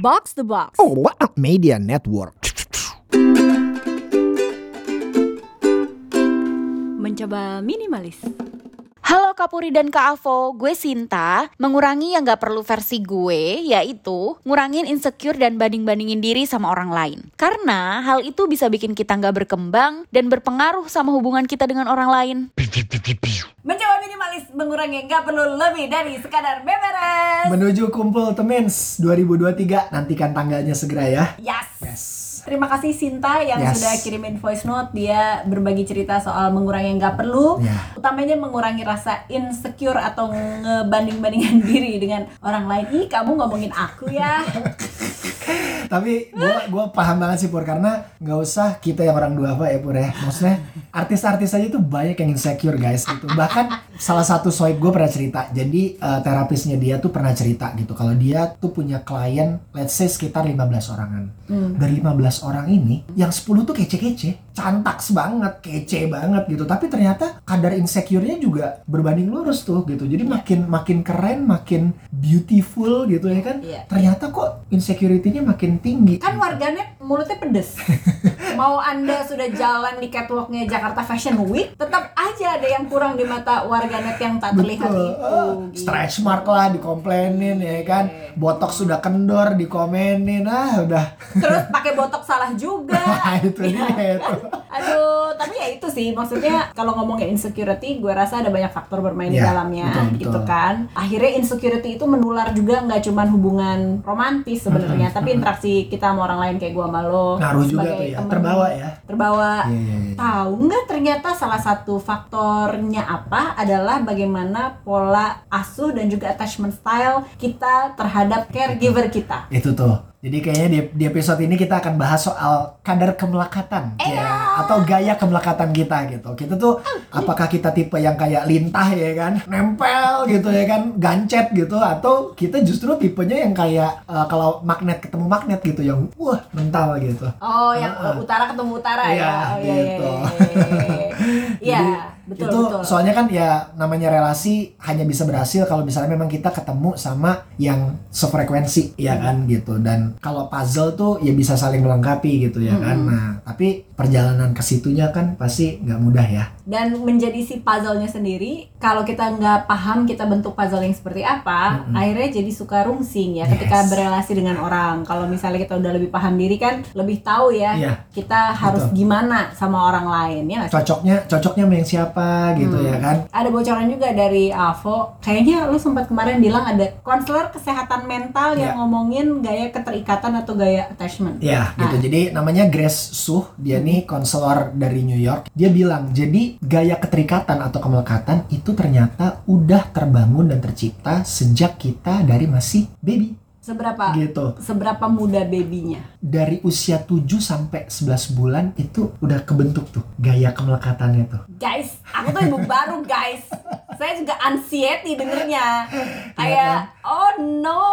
Box the Box. Oh, what a media network. Mencoba minimalis. Halo Kapuri dan Kak Avo, gue Sinta. Mengurangi yang gak perlu versi gue, yaitu ngurangin insecure dan banding-bandingin diri sama orang lain. Karena hal itu bisa bikin kita gak berkembang dan berpengaruh sama hubungan kita dengan orang lain. Mencoba minimalis mengurangi nggak perlu lebih dari sekadar beberes. Menuju kumpul temens 2023, nantikan tanggalnya segera ya. Yes. Yes. Terima kasih Sinta yang Yes. sudah kirimin voice note dia berbagi cerita soal mengurangi yang nggak perlu, Ya. utamanya mengurangi rasa insecure atau ngebanding-bandingkan diri dengan orang lain. Ih kamu ngomongin aku ya. Tapi gua gua paham banget sih Pur karena nggak usah kita yang orang dua ya Pur ya. Maksudnya artis-artis aja tuh banyak yang insecure guys gitu. Bahkan salah satu soib gue pernah cerita. Jadi eh, terapisnya dia tuh pernah cerita gitu kalau dia tuh punya klien let's say sekitar 15 orangan. Dari 15 orang ini yang 10 tuh kece-kece, cantaks banget, kece banget gitu. Tapi ternyata kadar insecure-nya juga berbanding lurus tuh gitu. Jadi makin makin keren, makin beautiful gitu ya kan. Iya. Ternyata kok insecurity-nya makin tinggi. Kan warganet mulutnya pedes. Mau anda sudah jalan di catwalknya Jakarta Fashion Week, tetap aja ada yang kurang di mata warganet yang tak terlihat Betul. itu. Ah, gitu. stretch mark lah dikomplenin ya kan. Botok sudah kendor dikomenin. Ah udah. Terus pakai botok salah juga. Nah, itu dia itu. Aduh, tapi ya itu sih maksudnya kalau ngomongin insecurity, gue rasa ada banyak faktor bermain di Ya, dalamnya, betul, gitu betul. kan. Akhirnya insecurity itu menular juga nggak cuman hubungan romantis sebenarnya, tapi interaksi kita sama orang lain kayak gue sama lo. Ngaruh juga tuh ya. temen. Terbawa ya. Terbawa. Iya, iya, iya. Tahu nggak ternyata salah satu faktornya apa adalah bagaimana pola asuh dan juga attachment style kita terhadap caregiver kita. Itu tuh. Jadi kayaknya di, di episode ini kita akan bahas soal kadar kemelekatan ya atau gaya kemelekatan kita gitu. Kita tuh apakah kita tipe yang kayak lintah ya kan, nempel gitu ya kan, gancet gitu atau kita justru tipenya yang kayak eh, kalau magnet ketemu magnet gitu yang wah mental gitu. Oh, yang Heeh. utara ketemu utara Iya, ya. Oh iya iya. gitu. iya, iya. Iya, betul itu betul. soalnya kan ya namanya relasi hanya bisa berhasil kalau misalnya memang kita ketemu sama yang sefrekuensi ya kan gitu dan kalau puzzle tuh ya bisa saling melengkapi gitu ya kan nah tapi perjalanan ke situnya kan pasti nggak mudah ya Dan menjadi si puzzle-nya sendiri, kalau kita nggak paham kita bentuk puzzle yang seperti apa, akhirnya jadi suka rungsing ya ketika Yes. berrelasi dengan orang. Kalau misalnya kita udah lebih paham diri kan, lebih tahu ya Iya. kita harus gimana sama orang lain ya. cocoknya cocoknya sama yang siapa gitu Hmm. ya kan Ada bocoran juga dari Avo, kayaknya lu sempat kemarin bilang ada konselor kesehatan mental yang Iya. ngomongin gaya keterikatan atau gaya attachment. Ya, gitu. Ah. Jadi namanya Grace Suh, dia nih konselor dari New York. Dia bilang, jadi gaya keterikatan atau kemelekatan itu ternyata udah terbangun dan tercipta sejak kita dari masih baby. Seberapa Gitu. seberapa muda babynya? Dari usia 7 sampai 11 bulan itu udah kebentuk tuh gaya kemelekatannya tuh. Guys, aku tuh ibu baru guys. Saya juga anxiety dengernya. Iya Kayak oh no,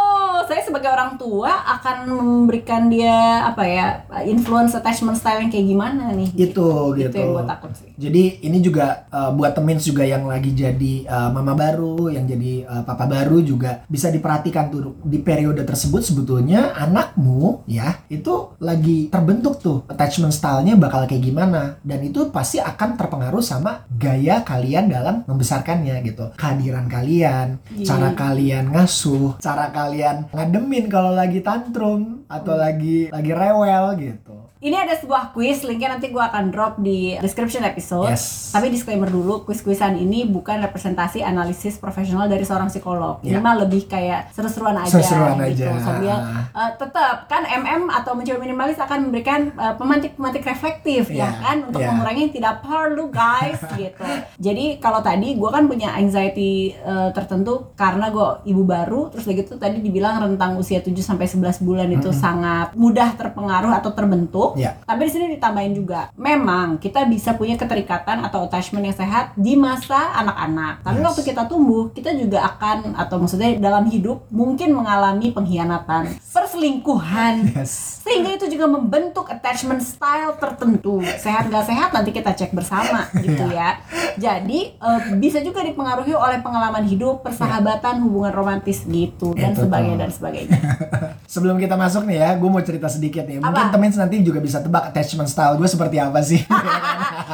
saya sebagai orang tua akan memberikan dia apa ya influence attachment style yang kayak gimana nih? Itu Itu gitu. yang gue takut sih. Jadi ini juga uh, buat temen juga yang lagi jadi uh, mama baru, yang jadi uh, papa baru juga bisa diperhatikan tuh di periode tersebut sebetulnya anakmu ya itu lagi terbentuk tuh attachment style-nya bakal kayak gimana dan itu pasti akan terpengaruh sama gaya kalian dalam membesarkannya gitu. Kehadiran kalian, Iya. cara kalian ngasuh, cara kalian ngademin kalau lagi tantrum atau lagi lagi rewel gitu. Ini ada sebuah quiz, linknya nanti gue akan drop di description episode. Yes. Tapi disclaimer dulu, quiz-quizan ini bukan representasi analisis profesional dari seorang psikolog. Ini Ya. mah lebih kayak seru-seruan aja. Seru-seruan gitu. aja. Sambil uh, tetap kan MM atau mencoba minimalis akan memberikan uh, pemantik-pemantik reflektif ya Ya, kan untuk ya. mengurangi tidak perlu guys gitu. Jadi kalau tadi gue kan punya anxiety uh, tertentu karena gue ibu baru, terus begitu tadi dibilang rentang usia 7 sampai 11 bulan itu sangat mudah terpengaruh atau terbentuk. Ya. Tapi di sini ditambahin juga, memang kita bisa punya keterikatan atau attachment yang sehat di masa anak-anak. Tapi Yes. waktu kita tumbuh, kita juga akan atau maksudnya dalam hidup mungkin mengalami pengkhianatan, perselingkuhan, Yes. sehingga itu juga membentuk attachment style tertentu sehat gak sehat nanti kita cek bersama gitu ya jadi eh, bisa juga dipengaruhi oleh pengalaman hidup persahabatan hubungan romantis gitu dan Itu sebagainya tuh. dan sebagainya Sebelum kita masuk nih ya, gue mau cerita sedikit nih. Mungkin temen nanti juga bisa tebak attachment style gue seperti apa sih.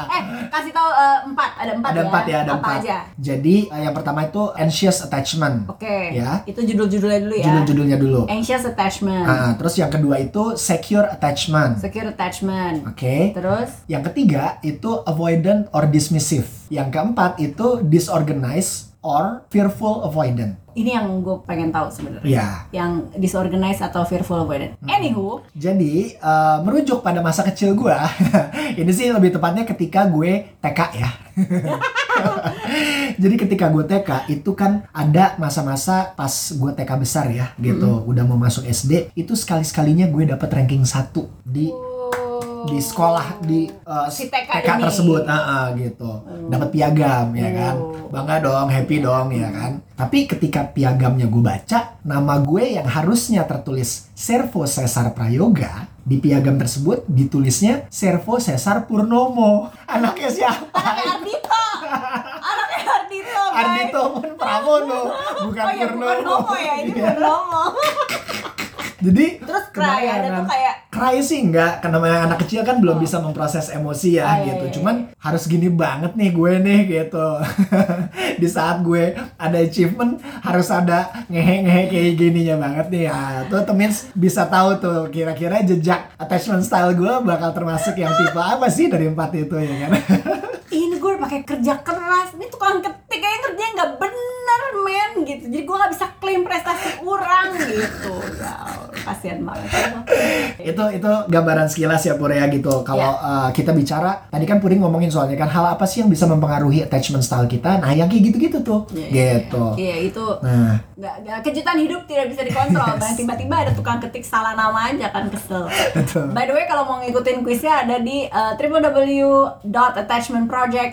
eh kasih tahu eh, empat ada empat ada ya empat ya, ada apa empat. aja Jadi eh, yang pertama itu anxious attachment. oke Ya. itu judul-judulnya dulu ya Judul-judulnya dulu. anxious attachment Ah, terus yang kedua itu secure attachment. secure attachment Oke. terus Yang ketiga itu avoidant or dismissive. Yang keempat itu disorganized or fearful avoidant. ini yang gue pengen tahu sebenarnya Ya. yang disorganized atau fearful avoidant anywho Jadi eh, merujuk pada masa kecil gue, ini sih lebih tepatnya ketika gue TK ya. Jadi ketika gue TK itu kan ada masa-masa pas gue TK besar ya, gitu, udah mau masuk SD, itu sekali sekalinya gue dapet ranking satu di di sekolah di uh, Si TK ini. tersebut ah, ah, gitu dapat piagam ya kan? Oh. bangga dong happy dong ya kan? Tapi ketika piagamnya gue baca nama gue yang harusnya tertulis Servo Cesar Prayoga di piagam tersebut ditulisnya Servo Cesar Purnomo. Anaknya siapa? Anaknya Ardito anaknya Ardito guys. Ardito pun Pramono bukan oh ya Purnomo. Bukan Nomo ya ini Iya. Purnomo jadi terus cry ada tuh kan? kayak Cry sih enggak, karena namanya anak kecil kan belum bisa memproses emosi ya Ah, iya, gitu. iya, Cuman harus gini banget nih gue nih gitu. Di saat gue ada achievement harus ada ngehe-ngehe kayak gininya banget nih. Ya, tuh temins bisa tahu tuh kira-kira jejak attachment style gue bakal termasuk yang tipe apa sih dari empat itu ya kan? ini gue pakai kerja keras ini tukang ketik kayaknya kerjanya nggak bener men gitu jadi gue nggak bisa klaim prestasi orang gitu ya Allah, kasihan banget itu itu gambaran sekilas ya Pur ya gitu. Kalau uh, kita bicara tadi kan Puring ngomongin soalnya kan hal apa sih yang bisa mempengaruhi attachment style kita? Nah, yang kayak gitu-gitu tuh. Iya, gitu. iya itu Nah, kejutan hidup tidak bisa dikontrol dan tiba-tiba ada tukang ketik salah nama aja kan kesel betul. By the way kalau mau ngikutin kuisnya ada di uh,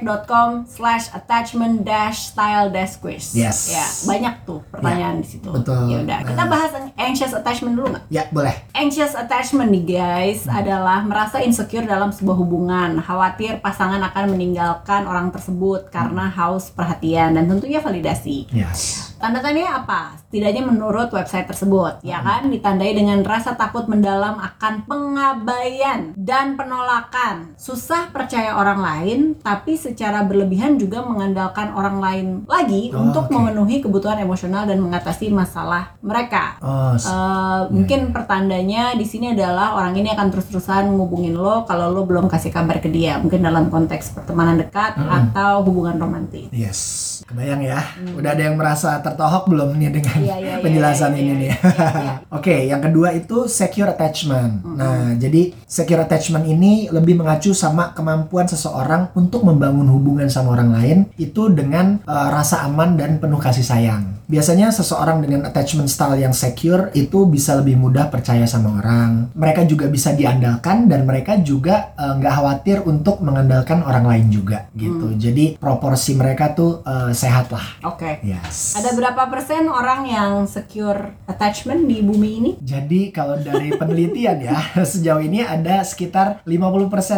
www.attachmentproject.com slash attachment dash style dash quiz. Yes. Ya banyak tuh pertanyaan di situ. betul. Ya udah kita Nah. bahas anxious attachment dulu nggak? Ya, boleh. Anxious attachment nih guys adalah merasa insecure dalam sebuah hubungan, khawatir pasangan akan meninggalkan orang tersebut karena haus perhatian dan tentunya validasi. Yes. Tanda-tandanya apa? Setidaknya menurut website tersebut, ya kan? Ditandai dengan rasa takut mendalam akan pengabaian dan penolakan. Susah percaya orang lain, tapi secara berlebihan juga mengandalkan orang lain lagi Oh, untuk oke. memenuhi kebutuhan emosional dan mengatasi masalah mereka. Oh, Eh, mungkin pertandanya di sini adalah orang ini akan terus-terusan ngubungin lo kalau lo belum kasih kabar ke dia, mungkin dalam konteks pertemanan dekat atau hubungan romantis. yes. Kebayang ya. Udah ada yang merasa tertohok belum nih dengan Hmm. Iya, iya, iya, penjelasan iya, ini nih? iya, iya. Oke, yang kedua itu secure attachment. Nah, jadi secure attachment ini lebih mengacu sama kemampuan seseorang untuk membangun hubungan sama orang lain itu dengan eh, rasa aman dan penuh kasih sayang. Biasanya seseorang dengan attachment style yang secure itu bisa lebih mudah percaya sama orang. Mereka juga bisa diandalkan dan mereka juga eh, nggak khawatir untuk mengandalkan orang lain juga gitu. Jadi proporsi mereka tuh eh, sehat lah. Oke. Yes. Ada berapa persen orang yang secure attachment di bumi ini? Jadi kalau dari penelitian ya sejauh ini ada sekitar 50%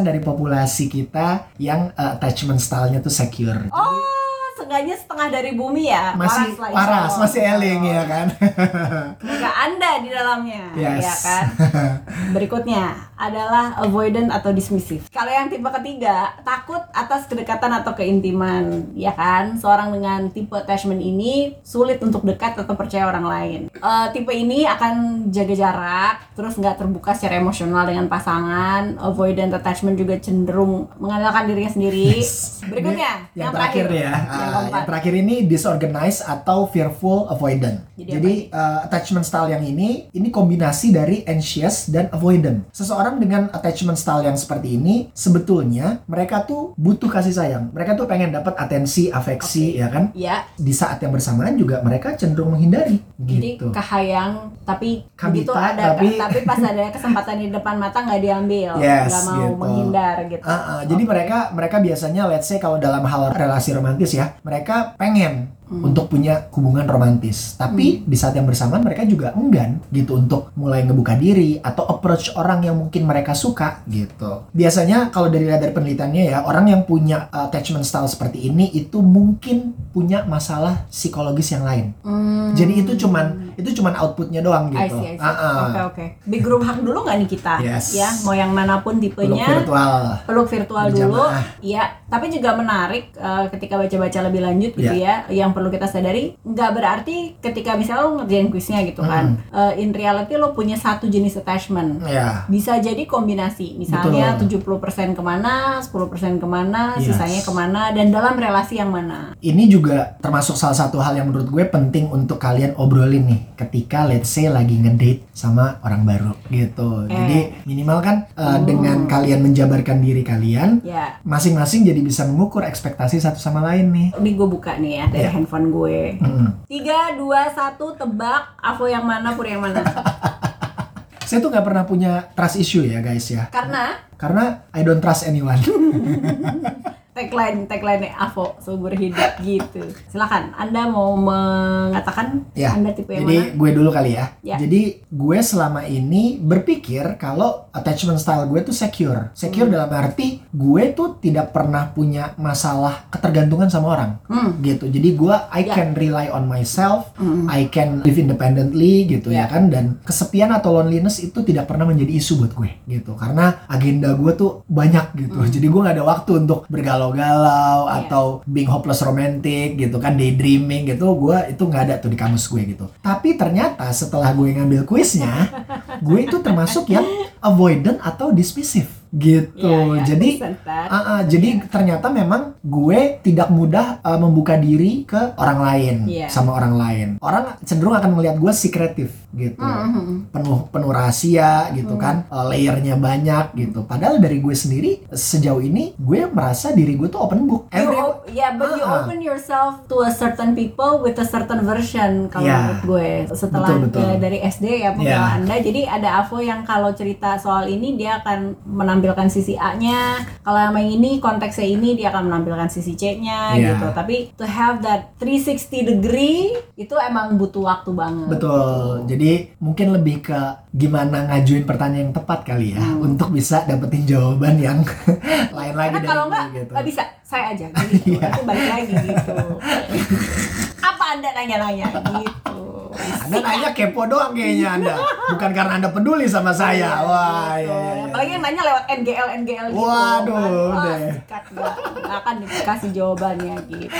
dari populasi kita yang uh, attachment style-nya tuh secure. Oh, seenggaknya setengah dari bumi ya. Masih waras, Allah. masih eling ya kan. Semoga Anda di dalamnya, Yes. ya kan? Berikutnya adalah avoidant atau dismissive. Kalau yang tipe ketiga, takut atas kedekatan atau keintiman, ya kan? Seorang dengan tipe attachment ini sulit untuk dekat atau percaya orang lain. Eh, tipe ini akan jaga jarak, terus nggak terbuka secara emosional dengan pasangan. Avoidant attachment juga cenderung mengandalkan dirinya sendiri. Yes. Berikutnya, Ini yang, terakhir, ya. Yang Ah, yang terakhir ini disorganized atau fearful avoidant. Jadi Jadi, uh, attachment style yang ini ini kombinasi dari anxious dan avoidant. Seseorang orang dengan attachment style yang seperti ini sebetulnya mereka tuh butuh kasih sayang. Mereka tuh pengen dapat atensi, afeksi, ya kan? Ya, Di saat yang bersamaan juga mereka cenderung menghindari jadi gitu. kahayang tapi Kabita, begitu ada tapi- tapi pas ada kesempatan di depan mata nggak diambil, Yes, nggak mau gitu. menghindar gitu. Ah, ah, jadi mereka mereka biasanya let's say kalau dalam hal relasi romantis ya, mereka pengen Hmm. untuk punya hubungan romantis. Tapi di saat yang bersamaan mereka juga enggan gitu untuk mulai ngebuka diri atau approach orang yang mungkin mereka suka gitu. Biasanya kalau dari dari penelitiannya ya, orang yang punya attachment style seperti ini itu mungkin punya masalah psikologis yang lain. Hmm. Jadi itu cuman itu cuman outputnya doang gitu. see, I see. Ah, ah. Oke oke. Big group hug dulu nggak nih kita? Yes. Ya, mau yang mana pun Peluk tipenya. virtual. peluk virtual dulu, iya. Tapi juga menarik eh, ketika baca-baca lebih lanjut gitu Iya. ya. Yang perlu kita sadari, nggak berarti ketika misalnya lo ngerjain kuisnya gitu kan, Hmm. eh, in reality lo punya satu jenis attachment. Ya. Bisa jadi kombinasi, misalnya 70% ke mana, 10% ke mana, Yes. sisanya ke mana, dan dalam relasi yang mana. ini juga termasuk salah satu hal yang menurut gue penting untuk kalian obrolin nih ketika let's say lagi ngedate sama orang baru gitu. Eh. Jadi minimal kan uh, Hmm. dengan kalian menjabarkan diri kalian Ya, masing-masing jadi bisa mengukur ekspektasi satu sama lain nih. ini gue buka nih ya dari Iya. Handphone gue. Tiga, dua, satu, tebak. Avo yang mana, Pur yang mana? Saya tuh nggak pernah punya trust issue ya guys ya. Karena Karena I don't trust anyone. tagline tagline Avo seumur hidup gitu. Silakan, Anda mau mengatakan Ya, Anda tipe yang Jadi mana? gue dulu kali ya. Ya. Jadi gue selama ini berpikir kalau attachment style gue tuh secure. Secure Hmm. dalam arti gue tuh tidak pernah punya masalah ketergantungan sama orang. Hmm. Gitu. Jadi gue I Ya. can rely on myself, Hmm. I can live independently gitu ya. Ya. kan dan kesepian atau loneliness itu tidak pernah menjadi isu buat gue gitu. Karena agenda gue tuh banyak gitu. Hmm. Jadi gue nggak ada waktu untuk bergalau-galau Ya. atau being hopeless romantic gitu kan daydreaming gitu gue itu nggak ada tuh di kamus gue gitu tapi ternyata setelah gue ngambil kuisnya gue itu termasuk yang avoidant atau dismissive gitu Ya, ya, jadi? Ah, ah, jadi ternyata memang gue tidak mudah uh, membuka diri ke orang lain Iya. sama orang lain. Orang cenderung akan melihat gue secretive gitu. Hmm, hmm, Penuh penuh rahasia gitu kan. Uh, layernya banyak gitu. Padahal dari gue sendiri sejauh ini gue merasa diri gue tuh open book. You Every op- yeah, but you Ah, open yourself to a certain people with a certain version kalau Ya. menurut gue. Setelah Betul, betul. dari SD ya pengalaman Ya. Anda, jadi ada Avo yang kalau cerita soal ini dia akan menampilkan sisi A-nya. Kalau yang ini konteksnya ini dia akan menampilkan sisi C-nya Ya. gitu. Tapi to have that 360 degree itu emang butuh waktu banget. Betul. Jadi mungkin lebih ke gimana ngajuin pertanyaan yang tepat kali ya Hmm. untuk bisa dapetin jawaban yang lain lagi Karena kalau gue enggak gitu. nggak bisa, saya aja gitu. Iya. Nanti balik lagi gitu. Apa Anda nanya-nanya gitu. Anda nanya kepo doang kayaknya Anda. Bukan karena Anda peduli sama saya. Wah, iya, iya, iya. Apalagi yang nanya lewat NGL NGL gitu. Waduh, Wah, deh. sikat akan dikasih jawabannya gitu.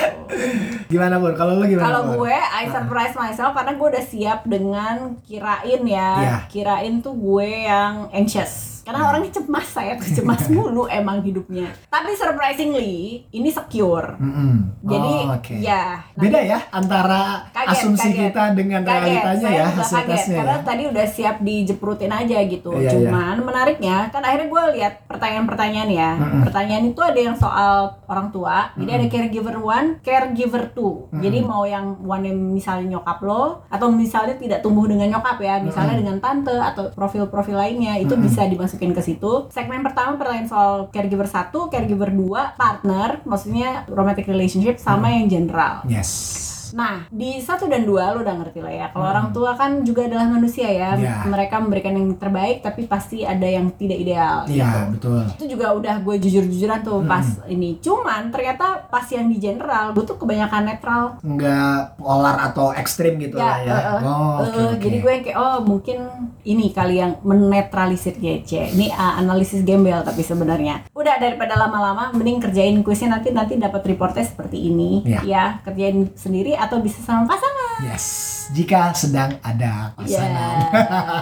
Gimana Pur? Kalau lu gimana? Kalau gue, I surprise myself karena gue udah siap dengan kirain ya, Iya. kirain tuh gue yang anxious. Karena Hmm. orangnya cemas saya tuh cemas mulu emang hidupnya. Tapi surprisingly ini secure. Mm-mm. Jadi Oh, oke. ya Beda ya antara Kaget, asumsi kaget. kita dengan Kaget, realitanya saya ya hasil kaget, tesnya karena ya. tadi udah siap dijeprutin aja gitu. Iya, iya. Cuman menariknya kan akhirnya gue lihat pertanyaan-pertanyaan ya. Mm-mm. Pertanyaan itu ada yang soal orang tua. Jadi ada caregiver one, caregiver two. Jadi mau yang one yang misalnya nyokap lo atau misalnya tidak tumbuh dengan nyokap ya, misalnya dengan tante atau profil-profil lainnya itu bisa dimasukin ke situ. Segmen pertama pertanyaan soal caregiver satu, caregiver dua, partner, maksudnya romantic relationship sama yang general. Yes. Nah, di satu dan dua lo udah ngerti lah ya. Kalau orang tua kan juga adalah manusia ya. Hmm. Ya. Mereka memberikan yang terbaik, tapi pasti ada yang tidak ideal. Iya, gitu. betul. Itu juga udah gue jujur-jujuran tuh Hmm. pas ini. Cuman ternyata pas yang di general, gue tuh kebanyakan netral. Enggak polar atau ekstrim gitu lah ya. eh, eh, oh, eh, oke, oke. Jadi gue yang kayak oh mungkin ini kali yang menetralisir GC. Ini uh, analisis gembel tapi sebenarnya. Udah daripada lama-lama mending kerjain kuisnya nanti nanti dapat reportnya seperti ini Iya. ya. Kerjain sendiri atau bisa sama pasangan. Yes. Jika sedang ada pasangan.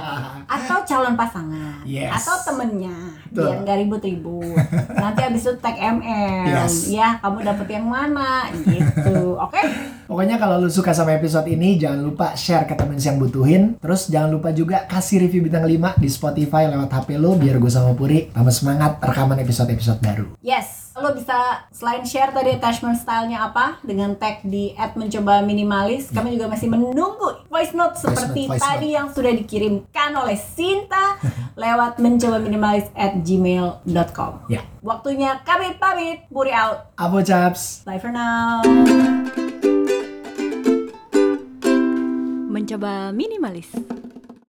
atau calon pasangan Yes. atau temennya Betul. biar nggak ribut-ribut nanti abis itu tag ML Yes. ya kamu dapet yang mana gitu oke Pokoknya kalau lu suka sama episode ini, jangan lupa share ke temen yang butuhin. Terus jangan lupa juga kasih review bintang 5 di Spotify lewat HP lu biar gue sama Puri tambah semangat rekaman episode-episode baru. Yes, lo bisa selain share tadi attachment stylenya apa dengan tag di mencoba minimalis. Kami juga masih menunggu voice note seperti note, voice tadi yang sudah dikirimkan oleh Sinta lewat mencoba minimalis at gmail.com. Ya. Waktunya kami pamit, Puri out. Abo chaps. Bye for now. Mencoba minimalis.